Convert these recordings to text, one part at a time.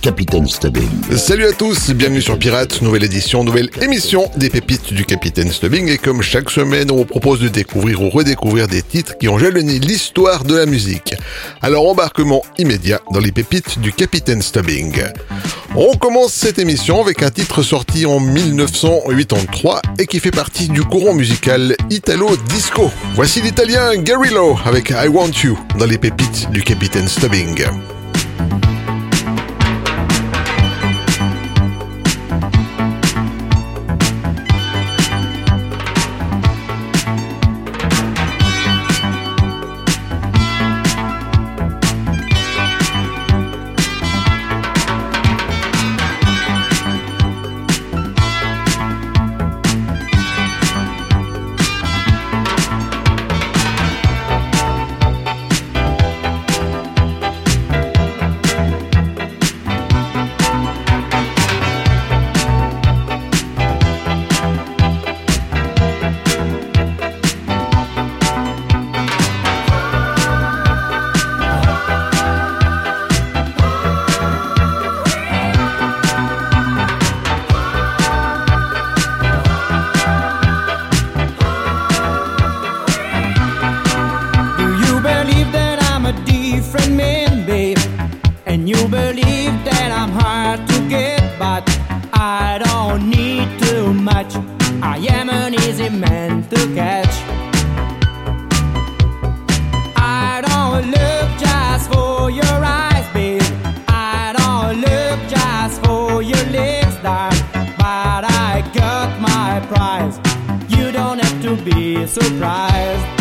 Capitaine Stubbing. Salut à tous, bienvenue sur Pirate, nouvelle édition, nouvelle émission des pépites du Capitaine Stubbing. Et comme chaque semaine, on vous propose de découvrir ou redécouvrir des titres qui ont jalonné l'histoire de la musique. Alors embarquement immédiat dans les pépites du Capitaine Stubbing. On commence cette émission avec un titre sorti en 1983 et qui fait partie du courant musical Italo Disco. Voici l'italien Garillo avec I Want You dans les pépites du Capitaine Stubbing. don't need too much. I am an easy man to catch. I don't look just for your eyes, babe. I don't look just for your lips, darling. But I got my prize. You don't have to be surprised.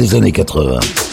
Des années 80.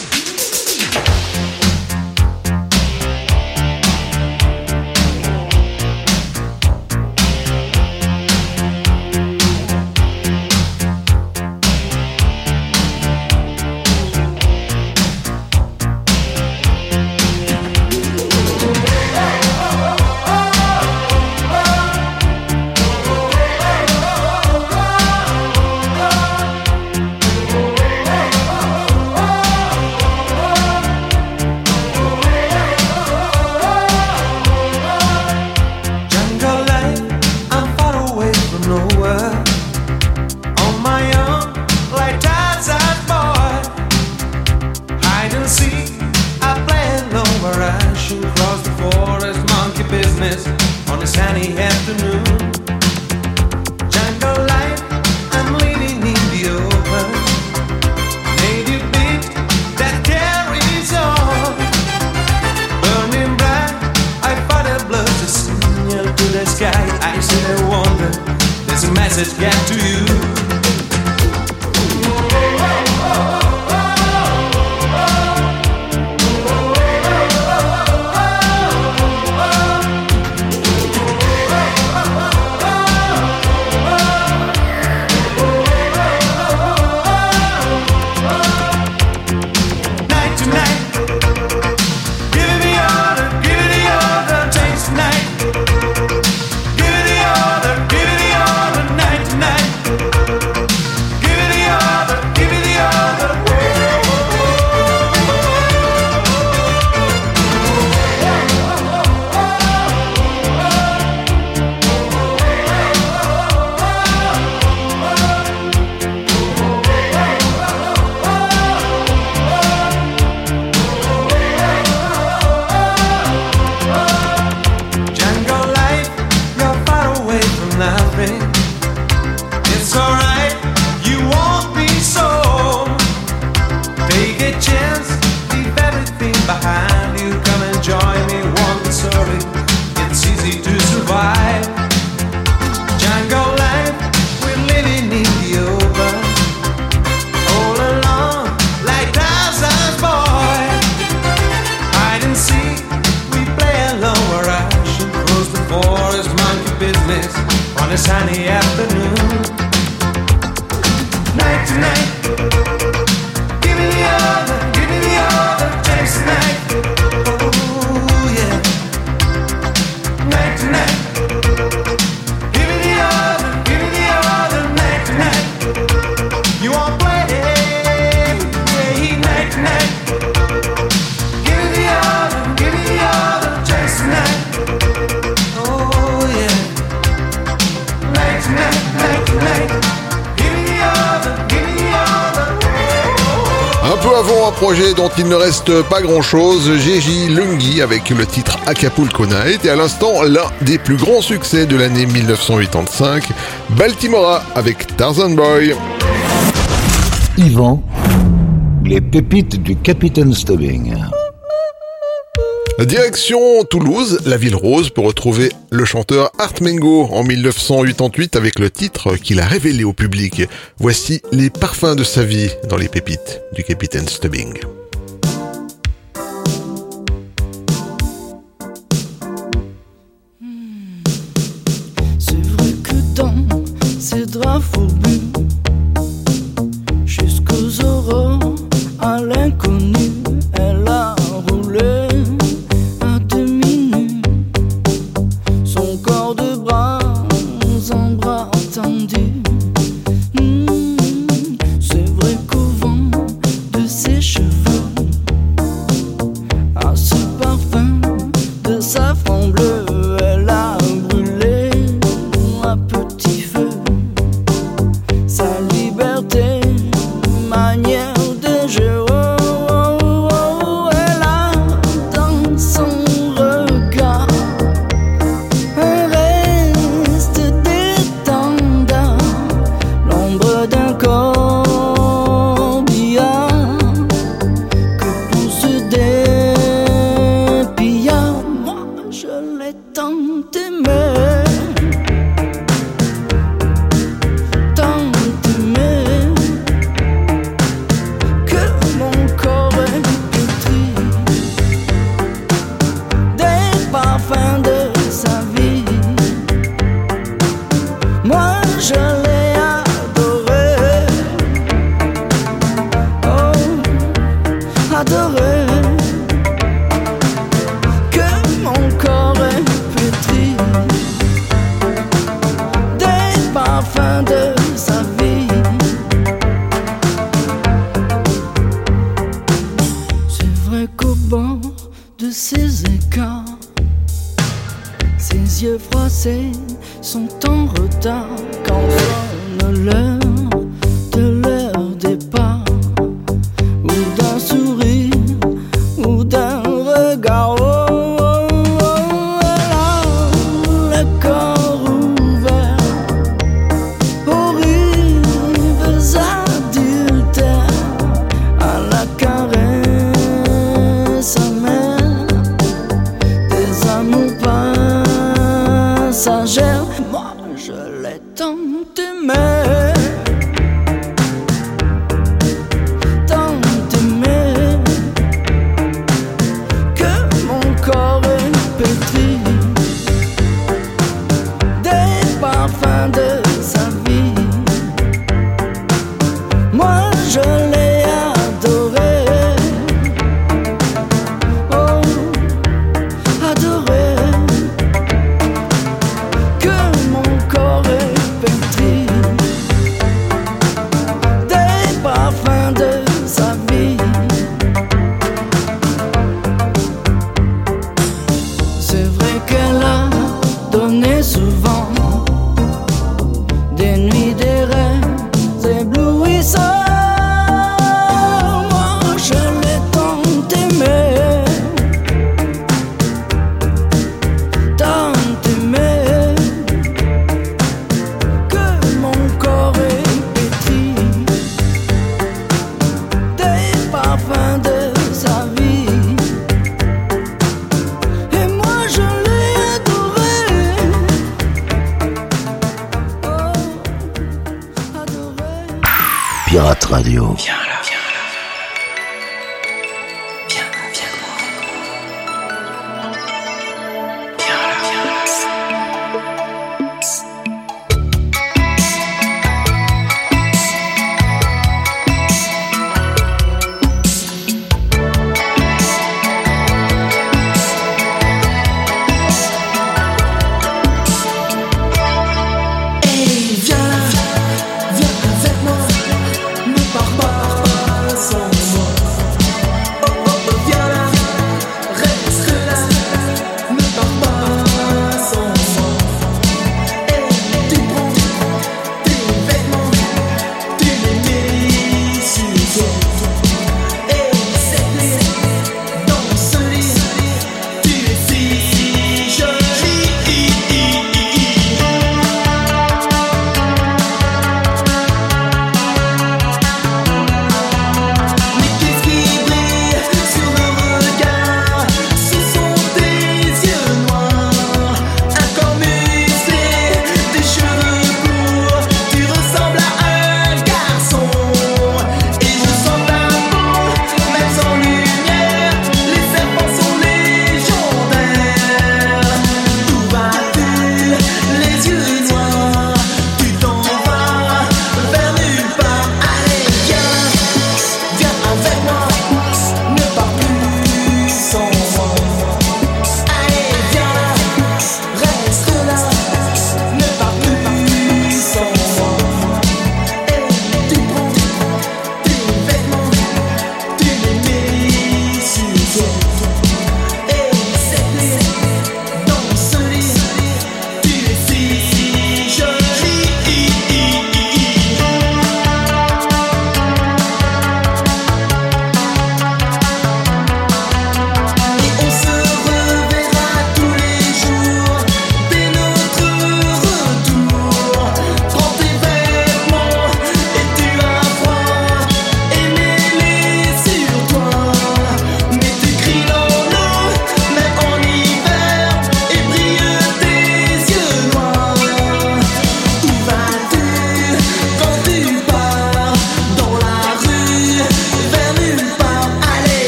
message get to you? Projet dont il ne reste pas grand chose, Gigi Lungi avec le titre Acapulco Night et à l'instant l'un des plus grands succès de l'année 1985, Baltimora avec Tarzan Boy. Yvan, les pépites du Capitaine Stubbing. Direction Toulouse, la ville rose, pour retrouver le chanteur Art Mengo en 1988 avec le titre qu'il a révélé au public. Voici les parfums de sa vie dans les pépites du capitaine Stubbing.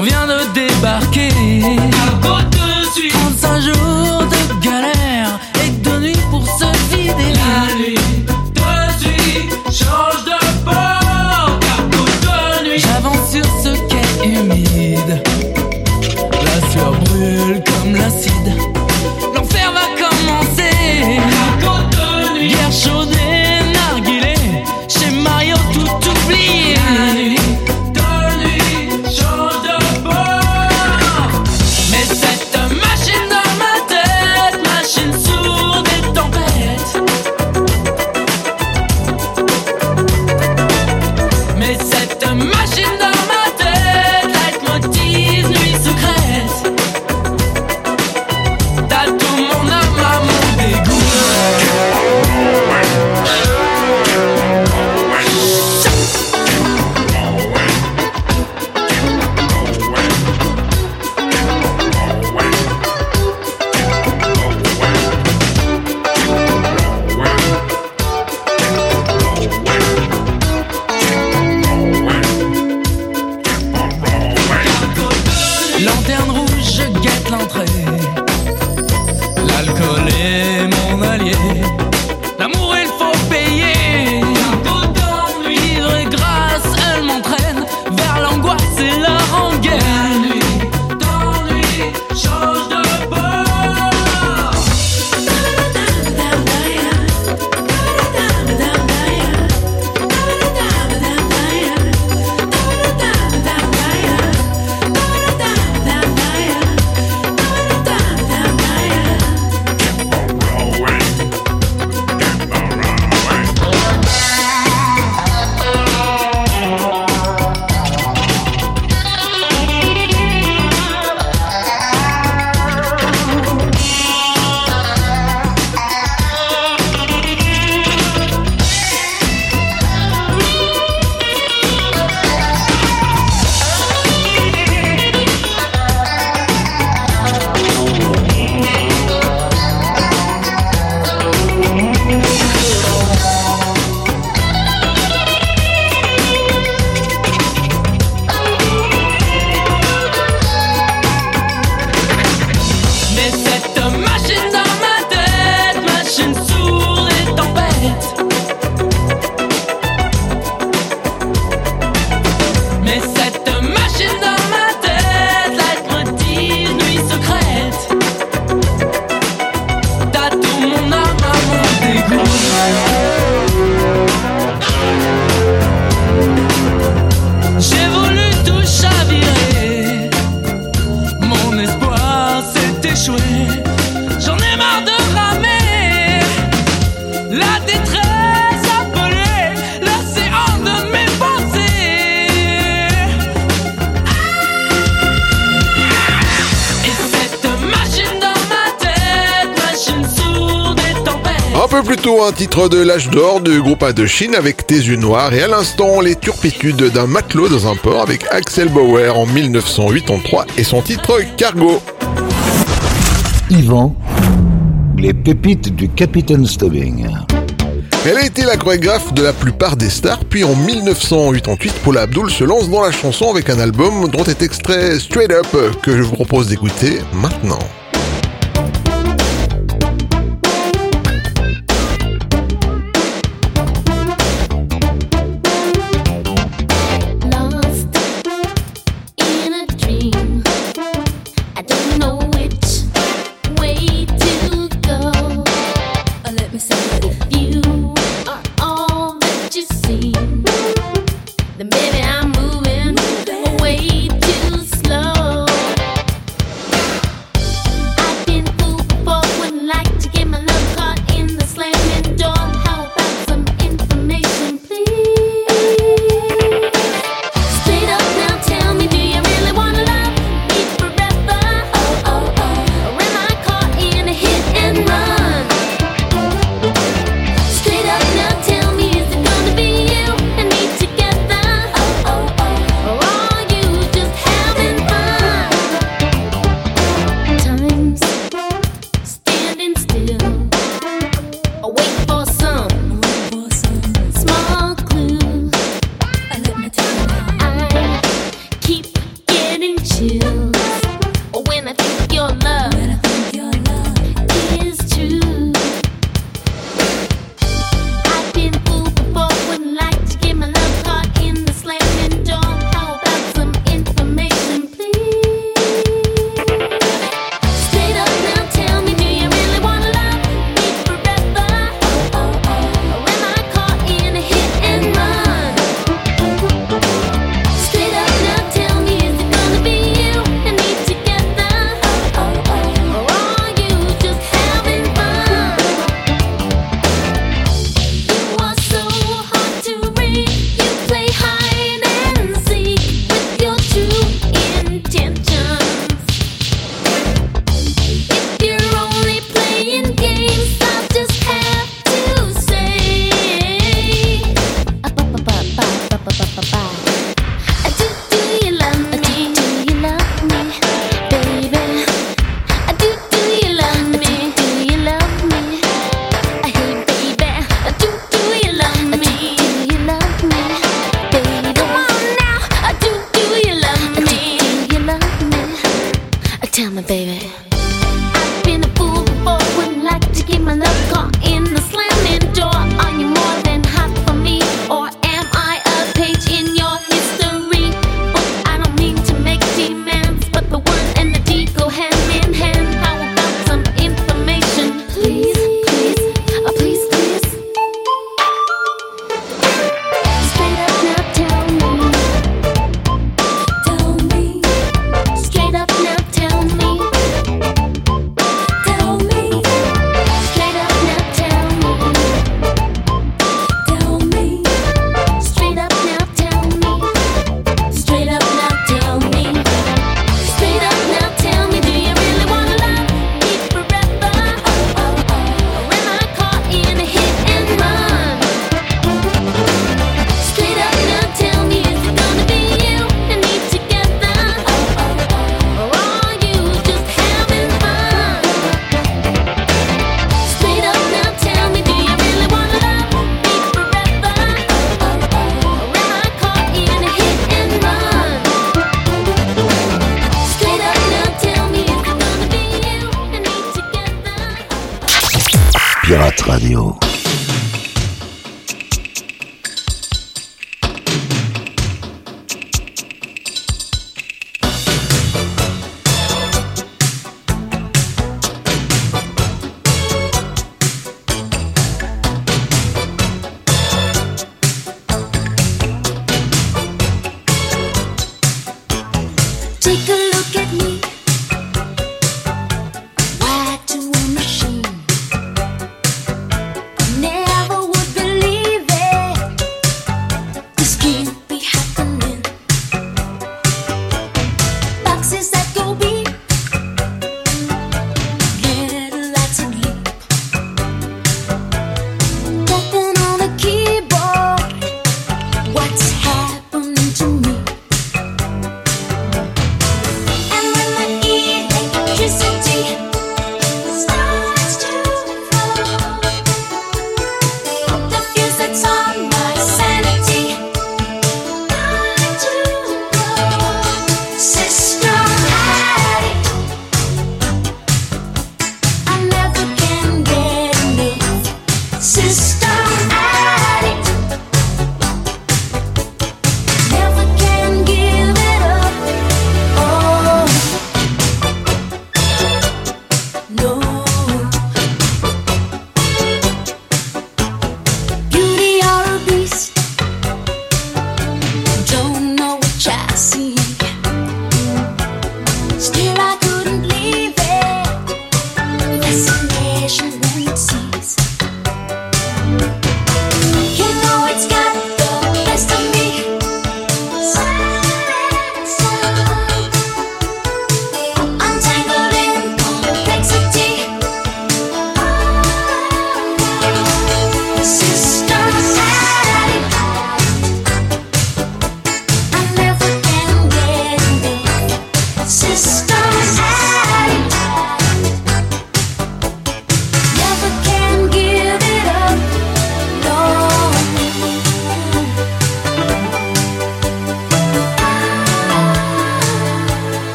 On vient de débarquer. Titre de l'âge d'or du groupe Indochine avec Tes yeux noirs et à l'instant, les turpitudes d'un matelot dans un port avec Axel Bauer en 1983 et son titre Cargo. Yvan, les pépites du Capitaine Stubbing. Elle a été la chorégraphe de la plupart des stars, puis en 1988, Paula Abdul se lance dans la chanson avec un album dont est extrait Straight Up que je vous propose d'écouter maintenant. Pirate Radio.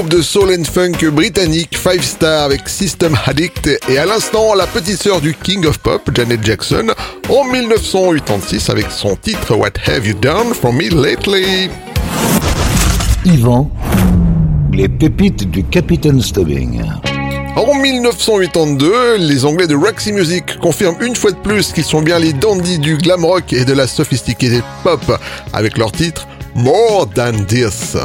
Groupe de soul and funk britannique Five Star avec System Addict et à l'instant la petite sœur du King of Pop, Janet Jackson, en 1986 avec son titre What Have You Done For Me Lately? Yvan, les pépites du Capitaine Stubbing. En 1982, les Anglais de Roxy Music confirment une fois de plus qu'ils sont bien les dandies du glam rock et de la sophisticated pop avec leur titre More Than This.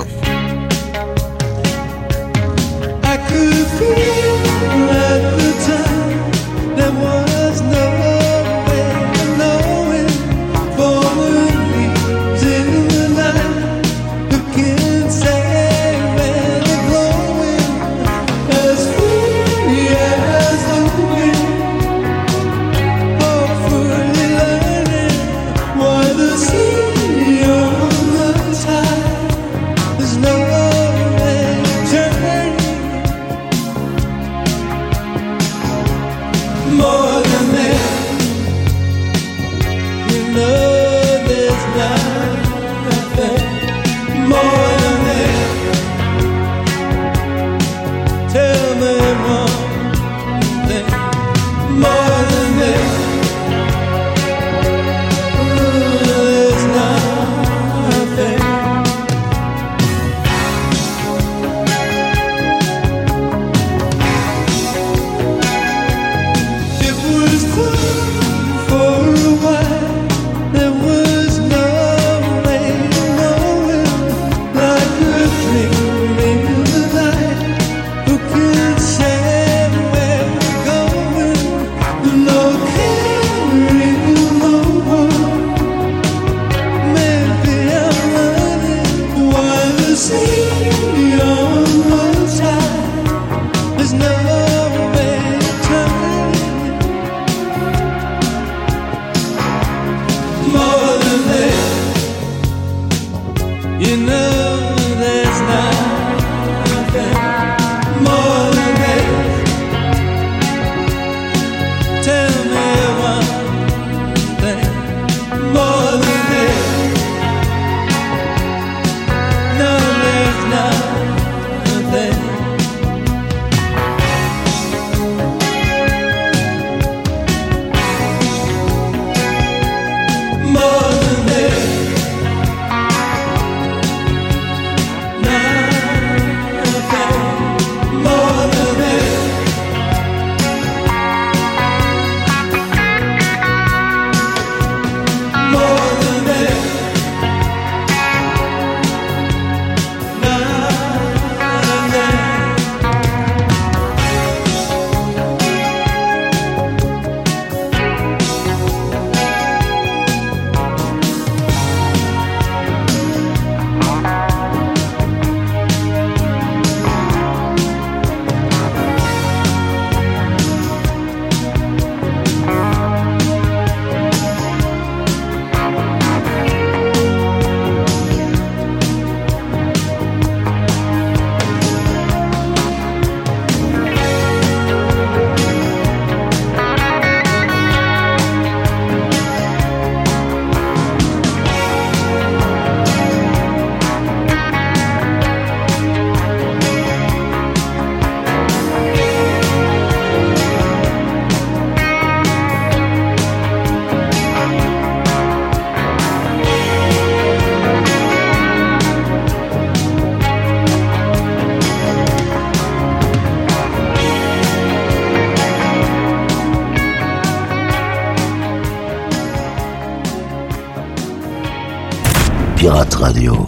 Talk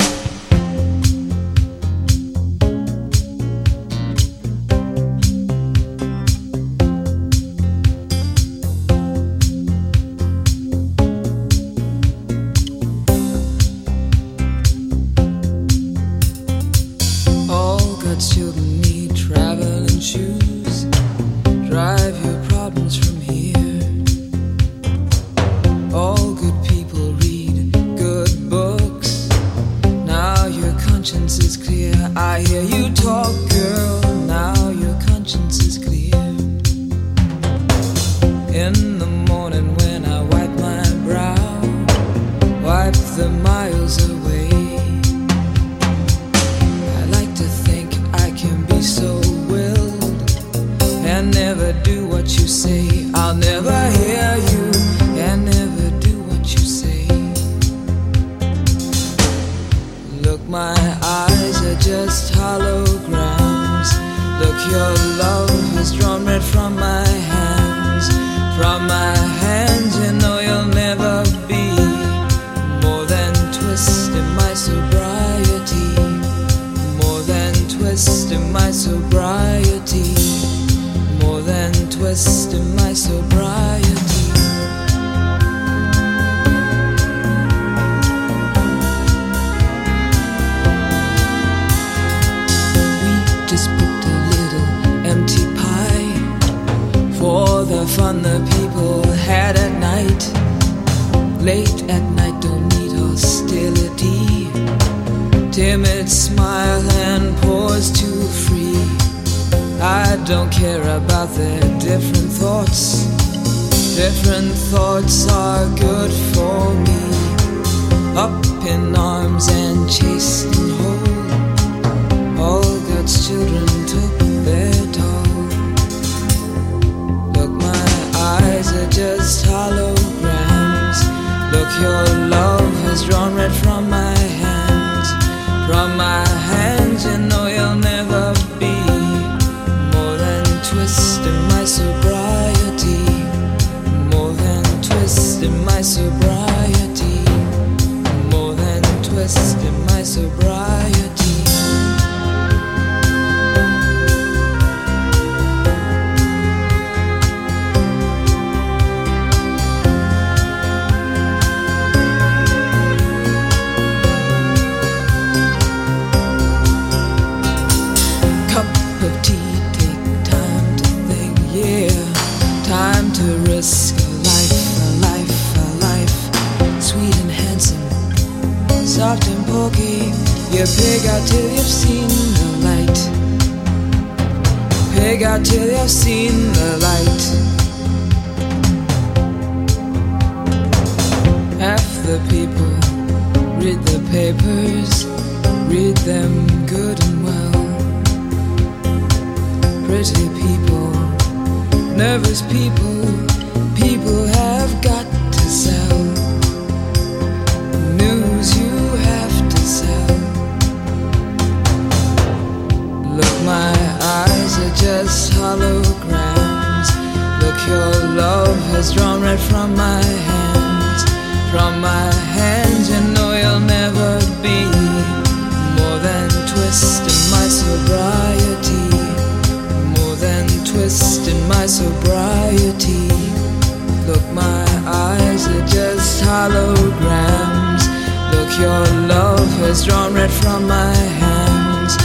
Has drawn red from my hands,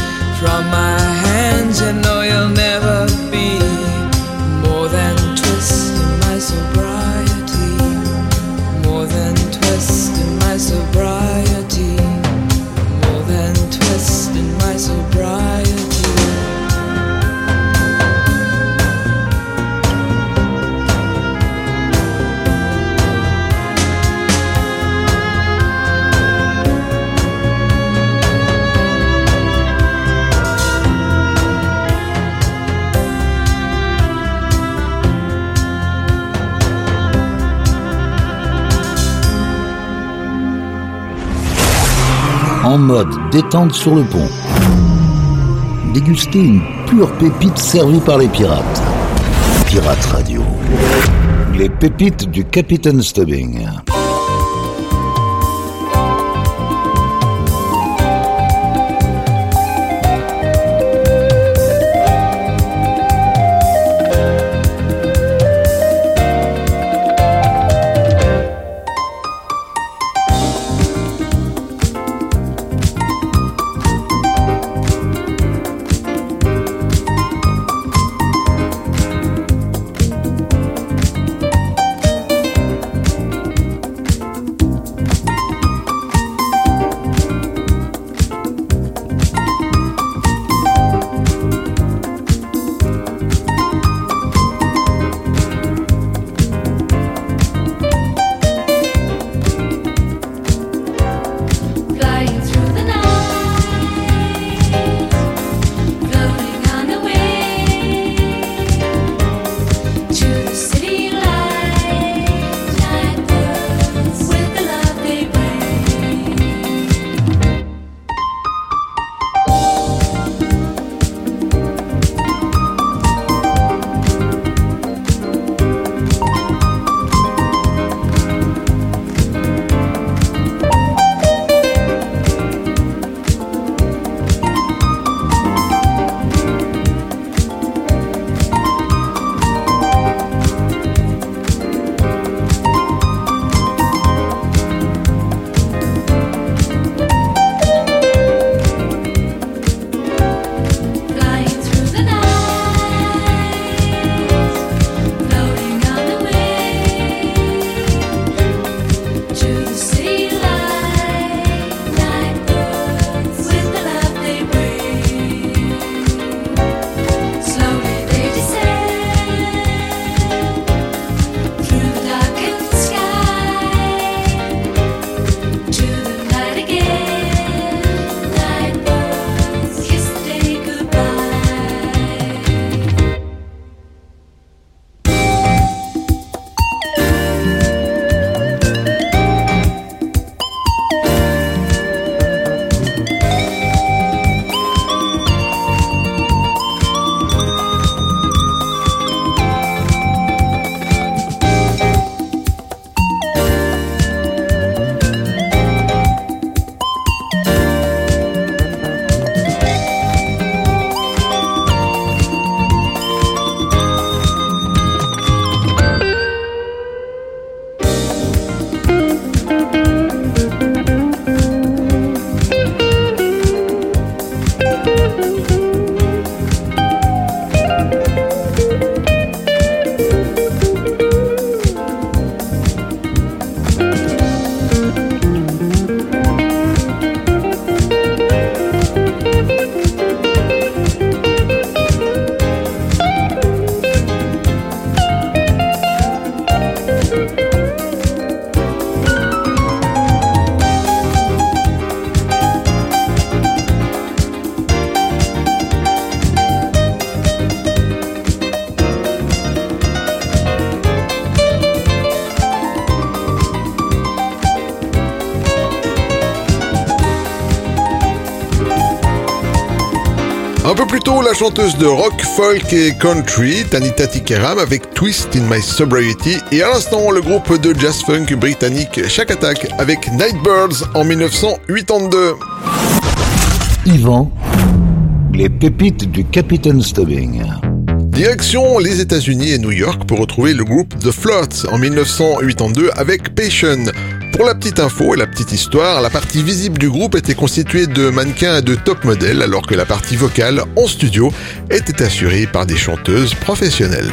from my hands, and know you'll never be. en mode détente sur le pont. Déguster une pure pépite servie par les pirates. Pirate Radio. Les pépites du Capitaine Stubbing. Chanteuse de rock, folk et country, Tanita Tikaram avec Twist in My Sobriety et à l'instant le groupe de jazz funk britannique Shack Attack avec Nightbirds en 1982. Yvan, les pépites du Capitaine Stubbing. Direction les États-Unis et New York pour retrouver le groupe The Flirts en 1982 avec Passion. Pour la petite info et la petite histoire, la partie visible du groupe était constituée de mannequins et de top modèles alors que la partie vocale en studio était assurée par des chanteuses professionnelles.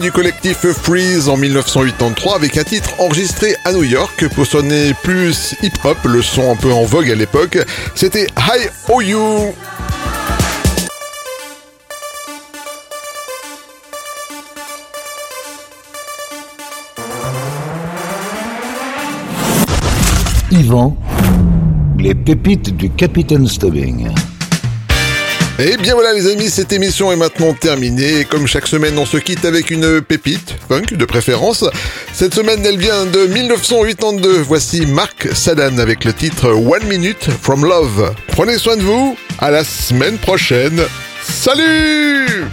Du collectif Freeze en 1983 avec un titre enregistré à New York pour sonner plus hip-hop, le son un peu en vogue à l'époque. C'était Hi Oh You? Yvan, les pépites du Capitaine Stubbing. Et bien voilà les amis, cette émission est maintenant terminée. Comme chaque semaine, on se quitte avec une pépite, funk de préférence. Cette semaine, elle vient de 1982. Voici Mark Sadan avec le titre One Minute from Love. Prenez soin de vous, à la semaine prochaine. Salut